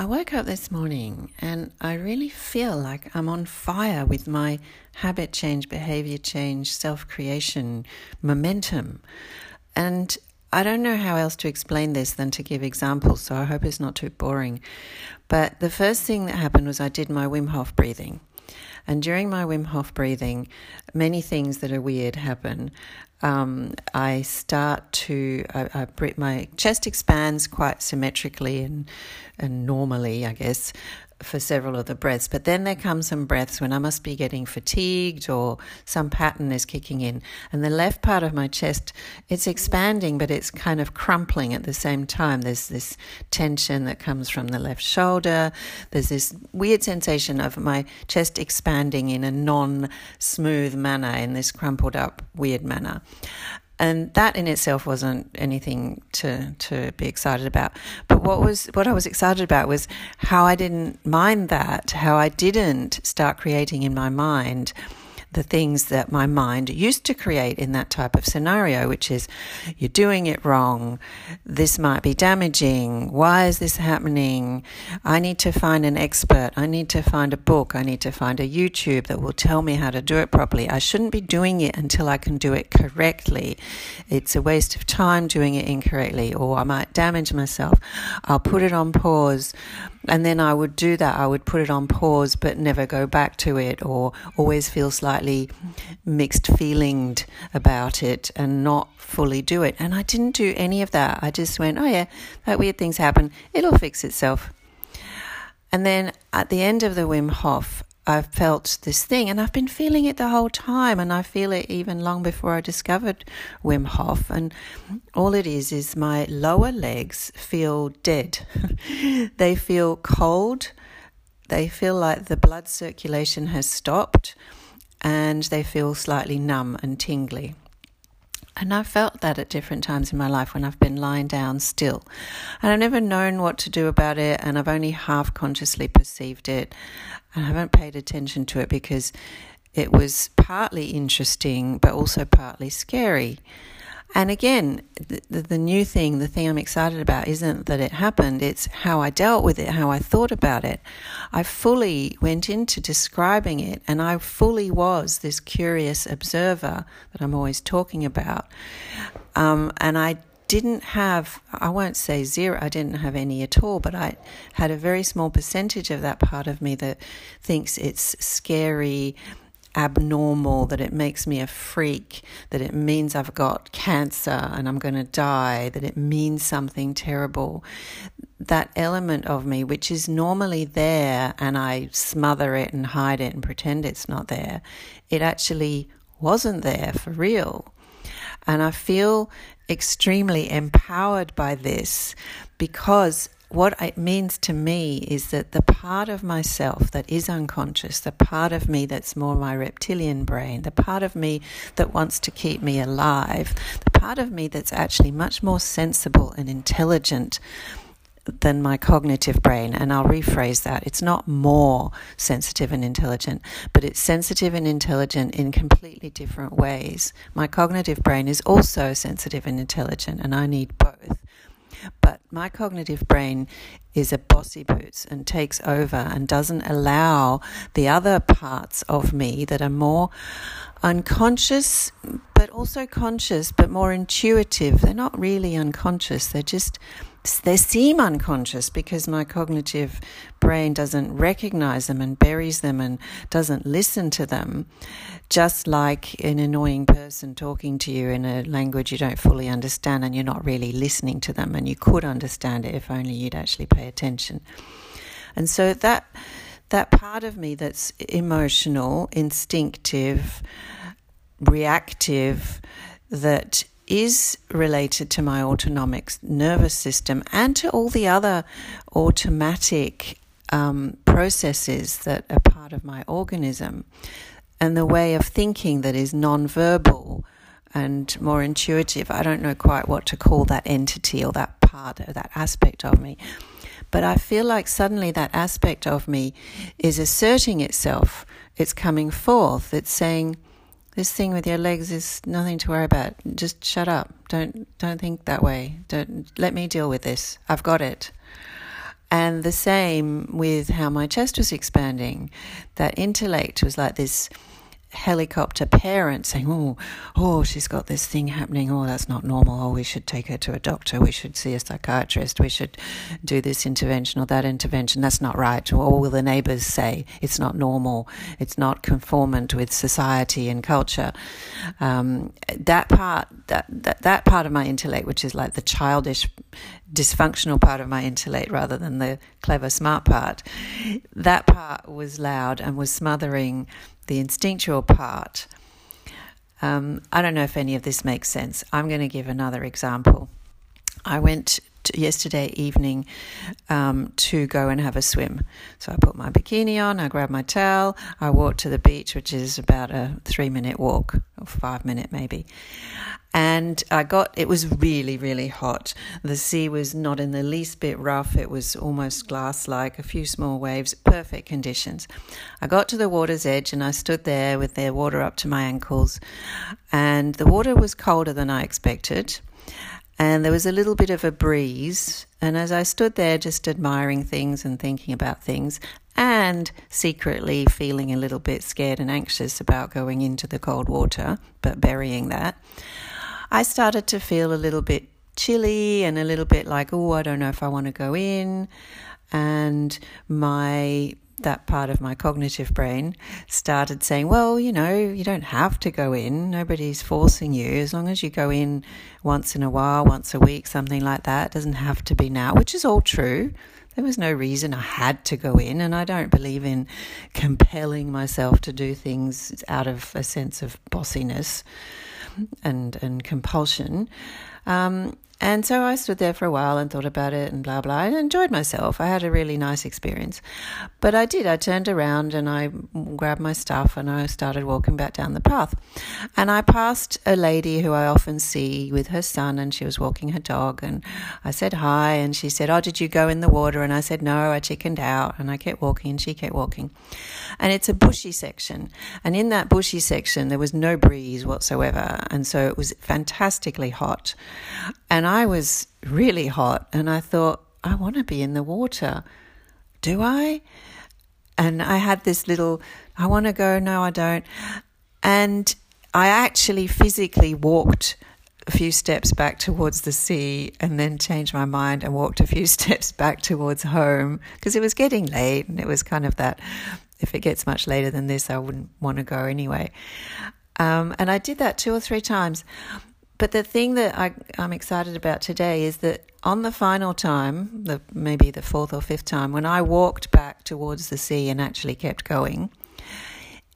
I woke up this morning and I really feel like I'm on fire with my habit change, behavior change, self creation momentum. And I don't know how else to explain this than to give examples, so I hope it's not too boring. But the first thing that happened was I did my Wim Hof breathing. And during my Wim Hof breathing, many things that are weird happen. Um, I start to, I, I, my chest expands quite symmetrically and, and normally, I guess for several of the breaths. But then there come some breaths when I must be getting fatigued or some pattern is kicking in. And the left part of my chest, it's expanding, but it's kind of crumpling at the same time. There's this tension that comes from the left shoulder. There's this weird sensation of my chest expanding in a non smooth manner, in this crumpled up, weird manner and that in itself wasn't anything to to be excited about. But what was what I was excited about was how I didn't mind that, how I didn't start creating in my mind the things that my mind used to create in that type of scenario, which is you're doing it wrong, this might be damaging, why is this happening? I need to find an expert, I need to find a book, I need to find a YouTube that will tell me how to do it properly. I shouldn't be doing it until I can do it correctly. It's a waste of time doing it incorrectly, or I might damage myself. I'll put it on pause and then I would do that. I would put it on pause, but never go back to it, or always feel slightly mixed feelinged about it and not fully do it. And I didn't do any of that. I just went, oh yeah, that weird things happen. It'll fix itself. And then at the end of the Wim Hof, I've felt this thing and I've been feeling it the whole time and I feel it even long before I discovered Wim Hof and all it is is my lower legs feel dead. they feel cold. They feel like the blood circulation has stopped and they feel slightly numb and tingly. And I've felt that at different times in my life when I've been lying down still. And I've never known what to do about it, and I've only half consciously perceived it. And I haven't paid attention to it because it was partly interesting, but also partly scary. And again, the, the, new thing, the thing I'm excited about, isn't that it happened, it's how I dealt with it, how I thought about it. I fully went into describing it, and I fully was this curious observer that I'm always talking about. Um, and I didn't have, I won't say zero, I didn't have any at all, but I had a very small percentage of that part of me that thinks it's scary abnormal, that it makes me a freak, that it means I've got cancer and I'm going to die, that it means something terrible. That element of me, which is normally there, and I smother it and hide it and pretend it's not there, it actually wasn't there for real. And I feel extremely empowered by this because what it means to me is that the part of myself that is unconscious, the part of me that's more my reptilian brain, the part of me that wants to keep me alive, the part of me that's actually much more sensible and intelligent than my cognitive brain. And I'll rephrase that. It's not more sensitive and intelligent, but it's sensitive and intelligent in completely different ways. My cognitive brain is also sensitive and intelligent, and I need both. But my cognitive brain is a bossy boots and takes over and doesn't allow the other parts of me that are more unconscious but also conscious but more intuitive. They're not really unconscious, they're just they seem unconscious because my cognitive brain doesn't recognize them and buries them and doesn't listen to them. Just like an annoying person talking to you in a language you don't fully understand and you're not really listening to them, and you could understand it if only you'd actually pay attention. And so that that part of me that's emotional, instinctive, reactive, that is related to my autonomic nervous system and to all the other automatic um, processes that are part of my organism, and the way of thinking that is non-verbal and more intuitive. I don't know quite what to call that entity or that part or that aspect of me. But I feel like suddenly that aspect of me is asserting itself. It's coming forth. It's saying, this thing with your legs is nothing to worry about. Just shut up. Don't don't think that way. Don't let me deal with this. I've got it. And the same with how my chest was expanding. That intellect was like this helicopter parent saying, "Oh, oh, she's got this thing happening. Oh, that's not normal. Oh, we should take her to a doctor. We should see a psychiatrist. We should do this intervention or that intervention. That's not right." Or will the neighbours say it's not normal? It's not conformant with society and culture. Um, that part, that, that that part of my intellect, which is like the childish, dysfunctional part of my intellect, rather than the clever, smart part, that part was loud and was smothering the instinctual part. Um, I don't know if any of this makes sense. I'm going to give another example. I went yesterday evening um, to go and have a swim. So I put my bikini on, I grabbed my towel, I walked to the beach, which is about a three minute walk, or five minute maybe and I got it was really really hot. The sea was not in the least bit rough. It was almost glass like, a few small waves, perfect conditions. I got to the water's edge and I stood there with the water up to my ankles, and the water was colder than I expected. And there was a little bit of a breeze. And as I stood there just admiring things and thinking about things, and secretly feeling a little bit scared and anxious about going into the cold water, but burying that, I started to feel a little bit chilly and a little bit like, oh, I don't know if I want to go in. And my that part of my cognitive brain started saying, well, you know, you don't have to go in. Nobody's forcing you. As long as you go in once in a while, once a week, something like that, it doesn't have to be now, which is all true. There was no reason I had to go in, and I don't believe in compelling myself to do things out of a sense of bossiness and and compulsion. Um, and so I stood there for a while and thought about it and blah, blah. I enjoyed myself. I had a really nice experience. But I did. I turned around and I grabbed my stuff and I started walking back down the path. And I passed a lady who I often see with her son and she was walking her dog. And I said hi and she said, Oh, did you go in the water? And I said, No, I chickened out. And I kept walking and she kept walking. And it's a bushy section. And in that bushy section, there was no breeze whatsoever. And so it was fantastically hot. And I was really hot and I thought, I want to be in the water. Do I? And I had this little, I want to go, no, I don't. And I actually physically walked a few steps back towards the sea and then changed my mind and walked a few steps back towards home because it was getting late and it was kind of that if it gets much later than this, I wouldn't want to go anyway. Um, and I did that two or three times. But the thing that I, am excited about today is that on the final time, the, maybe the fourth or fifth time, when I walked back towards the sea and actually kept going,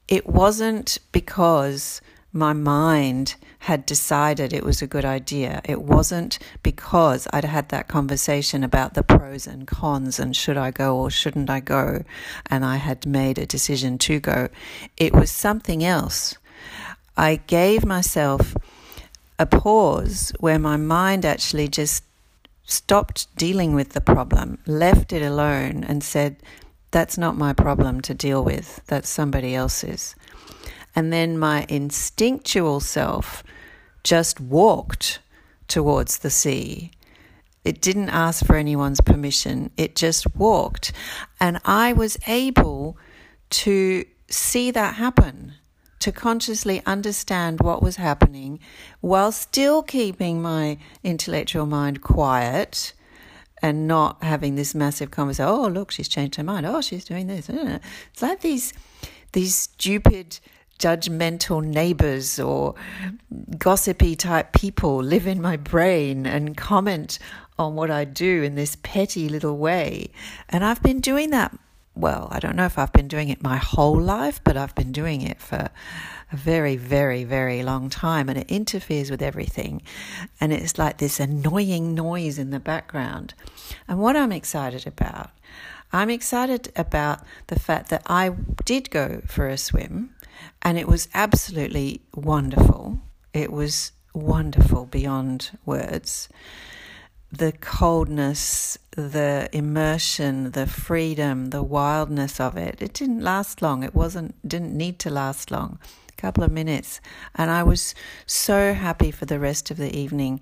it wasn't because my mind had decided it was a good idea. It wasn't because I'd had that conversation about the pros and cons and should I go or shouldn't I go, and I had made a decision to go. It was something else. I gave myself a pause where my mind actually just stopped dealing with the problem, left it alone, and said, That's not my problem to deal with, that's somebody else's. And then my instinctual self just walked towards the sea. It didn't ask for anyone's permission, it just walked. And I was able to see that happen to consciously understand what was happening while still keeping my intellectual mind quiet and not having this massive conversation. Oh, look, she's changed her mind. Oh, she's doing this. Mm-hmm. It's like these these stupid judgmental neighbors or gossipy type people live in my brain and comment on what I do in this petty little way. And I've been doing that well, I don't know if I've been doing it my whole life, but I've been doing it for a very, very, very long time and it interferes with everything. And it's like this annoying noise in the background. And what I'm excited about, I'm excited about the fact that I did go for a swim and it was absolutely wonderful. It was wonderful beyond words the coldness, the immersion, the freedom, the wildness of it. It didn't last long. It wasn't didn't need to last long. A couple of minutes. And I was so happy for the rest of the evening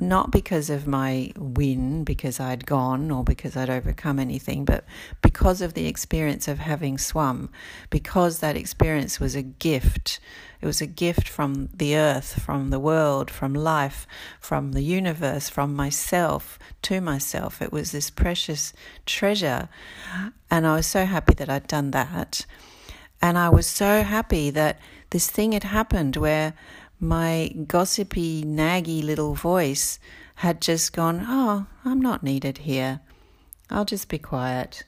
not because of my win, because I'd gone or because I'd overcome anything, but because of the experience of having swum, because that experience was a gift. It was a gift from the earth, from the world, from life, from the universe, from myself to myself. It was this precious treasure. And I was so happy that I'd done that. And I was so happy that this thing had happened where my gossipy, naggy little voice had just gone, Oh, I'm not needed here. I'll just be quiet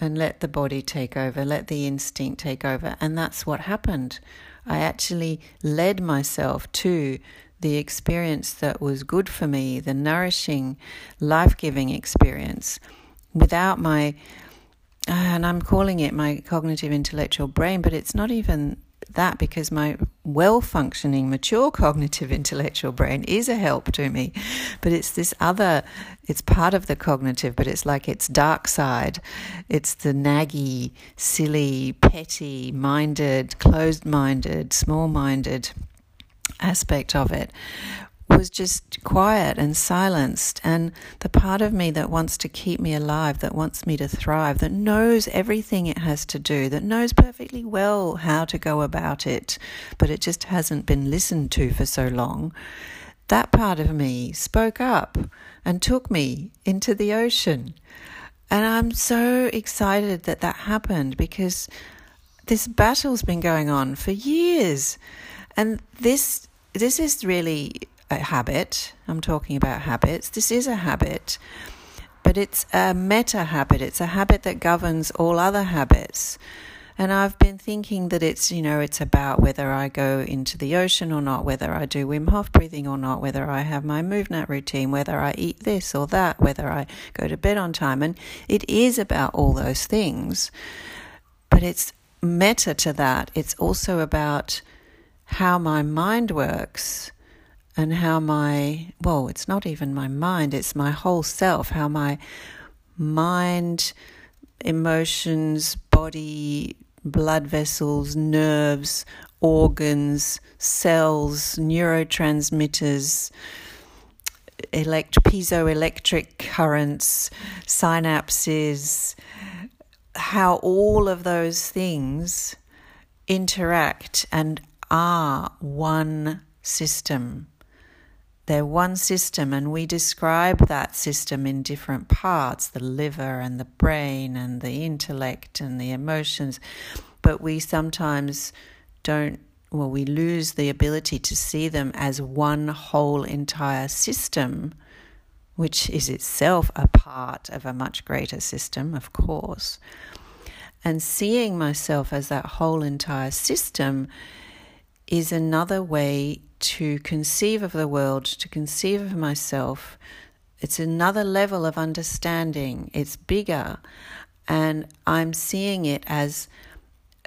and let the body take over, let the instinct take over. And that's what happened. I actually led myself to the experience that was good for me, the nourishing, life giving experience, without my, and I'm calling it my cognitive intellectual brain, but it's not even that because my well functioning, mature cognitive intellectual brain is a help to me. But it's this other, it's part of the cognitive, but it's like its dark side. It's the naggy, silly, petty minded, closed minded, small minded aspect of it was just quiet and silenced. And the part of me that wants to keep me alive, that wants me to thrive, that knows everything it has to do, that knows perfectly well how to go about it, but it just hasn't been listened to for so long, that part of me spoke up and took me into the ocean. And I'm so excited that that happened because this battle's been going on for years. And this this is really a habit. I'm talking about habits. This is a habit, but it's a meta habit. It's a habit that governs all other habits. And I've been thinking that it's, you know, it's about whether I go into the ocean or not, whether I do Wim Hof breathing or not, whether I have my MovNat routine, whether I eat this or that, whether I go to bed on time. And it is about all those things. But it's meta to that. It's also about how my mind works and how my, well, it's not even my mind, it's my whole self, how my mind, emotions, body, blood vessels, nerves, organs, cells, neurotransmitters, elect- piezoelectric currents, synapses, how all of those things interact and are one system. They're one system, and we describe that system in different parts the liver and the brain and the intellect and the emotions. But we sometimes don't, well, we lose the ability to see them as one whole entire system, which is itself a part of a much greater system, of course. And seeing myself as that whole entire system is another way to conceive of the world, to conceive of myself. It's another level of understanding. It's bigger. And I'm seeing it as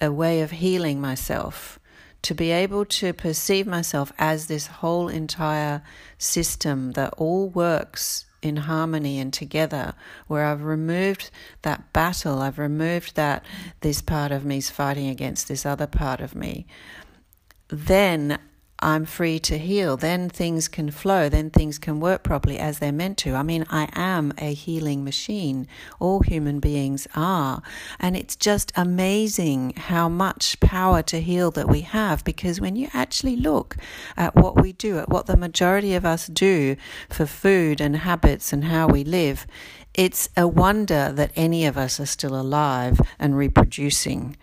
a way of healing myself. To be able to perceive myself as this whole entire system that all works in harmony and together, where I've removed that battle, I've removed that this part of me is fighting against this other part of me, then I'm free to heal, then things can flow, then things can work properly as they're meant to. I mean, I am a healing machine. All human beings are. And it's just amazing how much power to heal that we have because when you actually look at what we do, at what the majority of us do for food and habits and how we live, it's a wonder that any of us are still alive and reproducing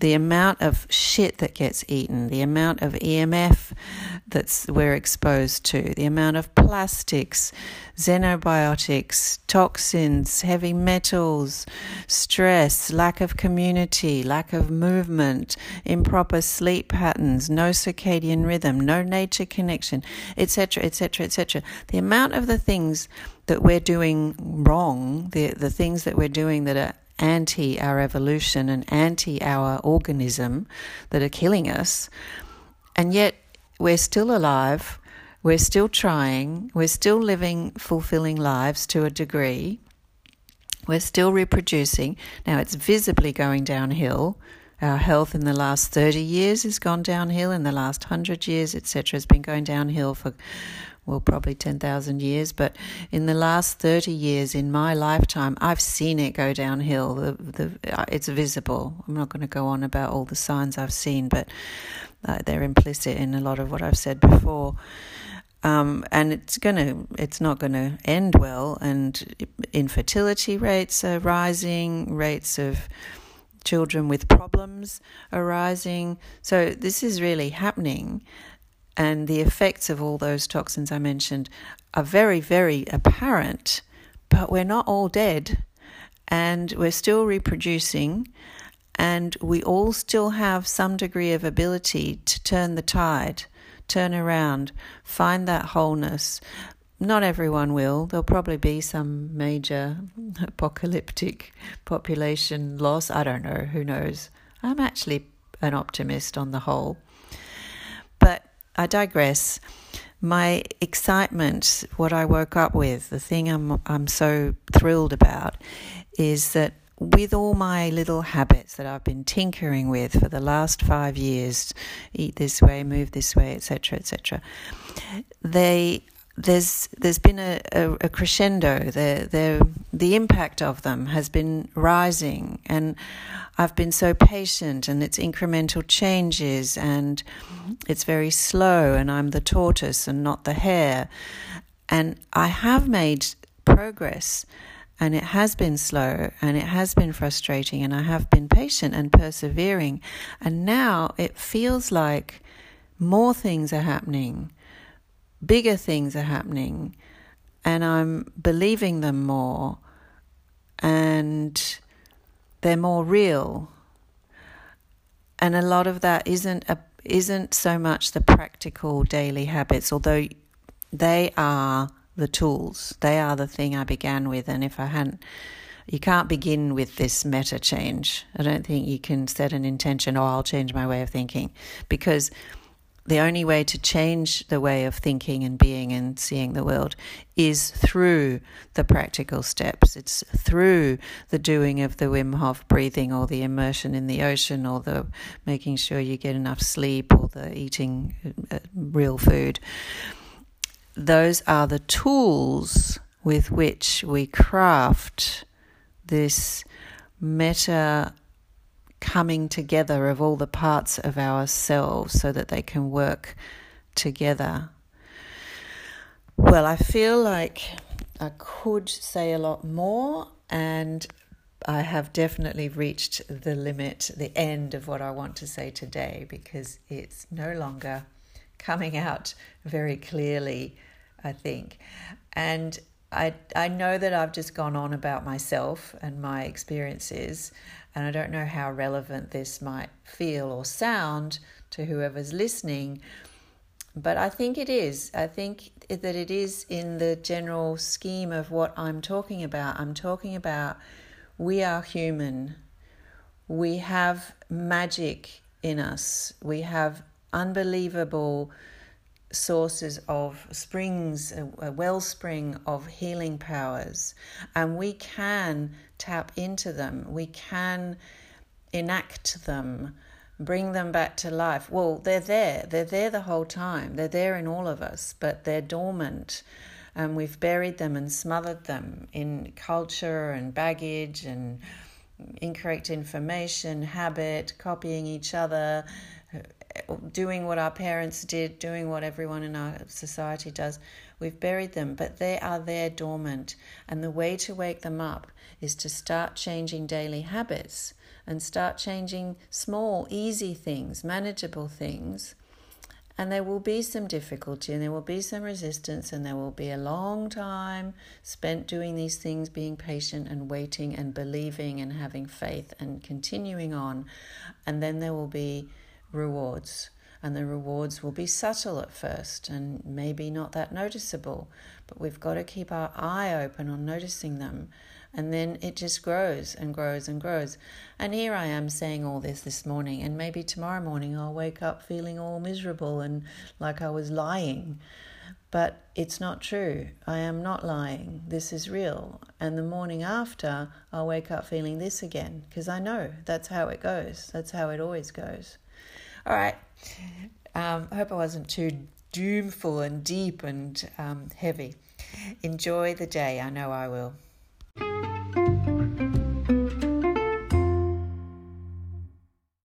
the amount of shit that gets eaten, the amount of EMF that we're exposed to, the amount of plastics, xenobiotics, toxins, heavy metals, stress, lack of community, lack of movement, improper sleep patterns, no circadian rhythm, no nature connection, etc., etc., etc. The amount of the things that we're doing wrong, the, the things that we're doing that are anti our evolution and anti our organism that are killing us. And yet we're still alive, we're still trying, we're still living fulfilling lives to a degree, we're still reproducing. Now it's visibly going downhill. Our health in the last 30 years has gone downhill, in the last 100 years, etc., has been going downhill for, well, probably 10,000 years. But in the last 30 years, in my lifetime, I've seen it go downhill. The, the, it's visible. I'm not going to go on about all the signs I've seen, but uh, they're implicit in a lot of what I've said before. Um, and it's gonna, it's not going to end well. And infertility rates are rising, rates of children with problems arising. So this is really happening, and the effects of all those toxins I mentioned are very, very apparent. But we're not all dead, and we're still reproducing, and we all still have some degree of ability to turn the tide, turn around, find that wholeness. Not everyone will. There'll probably be some major apocalyptic population loss. I don't know. Who knows? I'm actually an optimist on the whole. I digress. My excitement, what I woke up with, the thing I'm, I'm so thrilled about, is that with all my little habits that I've been tinkering with for the last five years, eat this way, move this way, etc., etc., they there's there's been a, a, a crescendo. The, the the impact of them has been rising, and I've been so patient, and it's incremental changes, and it's very slow, and I'm the tortoise and not the hare, and I have made progress, and it has been slow, and it has been frustrating, and I have been patient and persevering, and now it feels like more things are happening bigger things are happening and I'm believing them more and they're more real. And a lot of that isn't a, isn't so much the practical daily habits, although they are the tools. They are the thing I began with. And if I hadn't, you can't begin with this meta change. I don't think you can set an intention, oh, I'll change my way of thinking, because the only way to change the way of thinking and being and seeing the world is through the practical steps. It's through the doing of the Wim Hof breathing or the immersion in the ocean or the making sure you get enough sleep or the eating uh, real food. Those are the tools with which we craft this meta coming together of all the parts of ourselves so that they can work together. Well, I feel like I could say a lot more, and I have definitely reached the limit, the end of what I want to say today because it's no longer coming out very clearly, I think. And I, I know that I've just gone on about myself and my experiences, and I don't know how relevant this might feel or sound to whoever's listening, but I think it is. I think that it is in the general scheme of what I'm talking about. I'm talking about we are human, we have magic in us, we have unbelievable sources of springs, a, wellspring of healing powers, and we can tap into them. We can enact them, bring them back to life. Well, they're there. They're there the whole time. They're there in all of us, but they're dormant. And we've buried them and smothered them in culture and baggage and incorrect information, habit, copying each other, doing what our parents did, doing what everyone in our society does. We've buried them, but they are there dormant. And the way to wake them up is to start changing daily habits and start changing small, easy things, manageable things. And there will be some difficulty and there will be some resistance, and there will be a long time spent doing these things, being patient and waiting and believing and having faith and continuing on. And then there will be rewards. And the rewards will be subtle at first and maybe not that noticeable, but we've got to keep our eye open on noticing them. And then it just grows and grows and grows. And here I am saying all this this morning, and maybe tomorrow morning I'll wake up feeling all miserable and like I was lying. But it's not true. I am not lying. This is real. And the morning after, I'll wake up feeling this again because I know that's how it goes. That's how it always goes. All right. Um, hope I wasn't too doomful and deep and um, heavy. Enjoy the day. I know I will.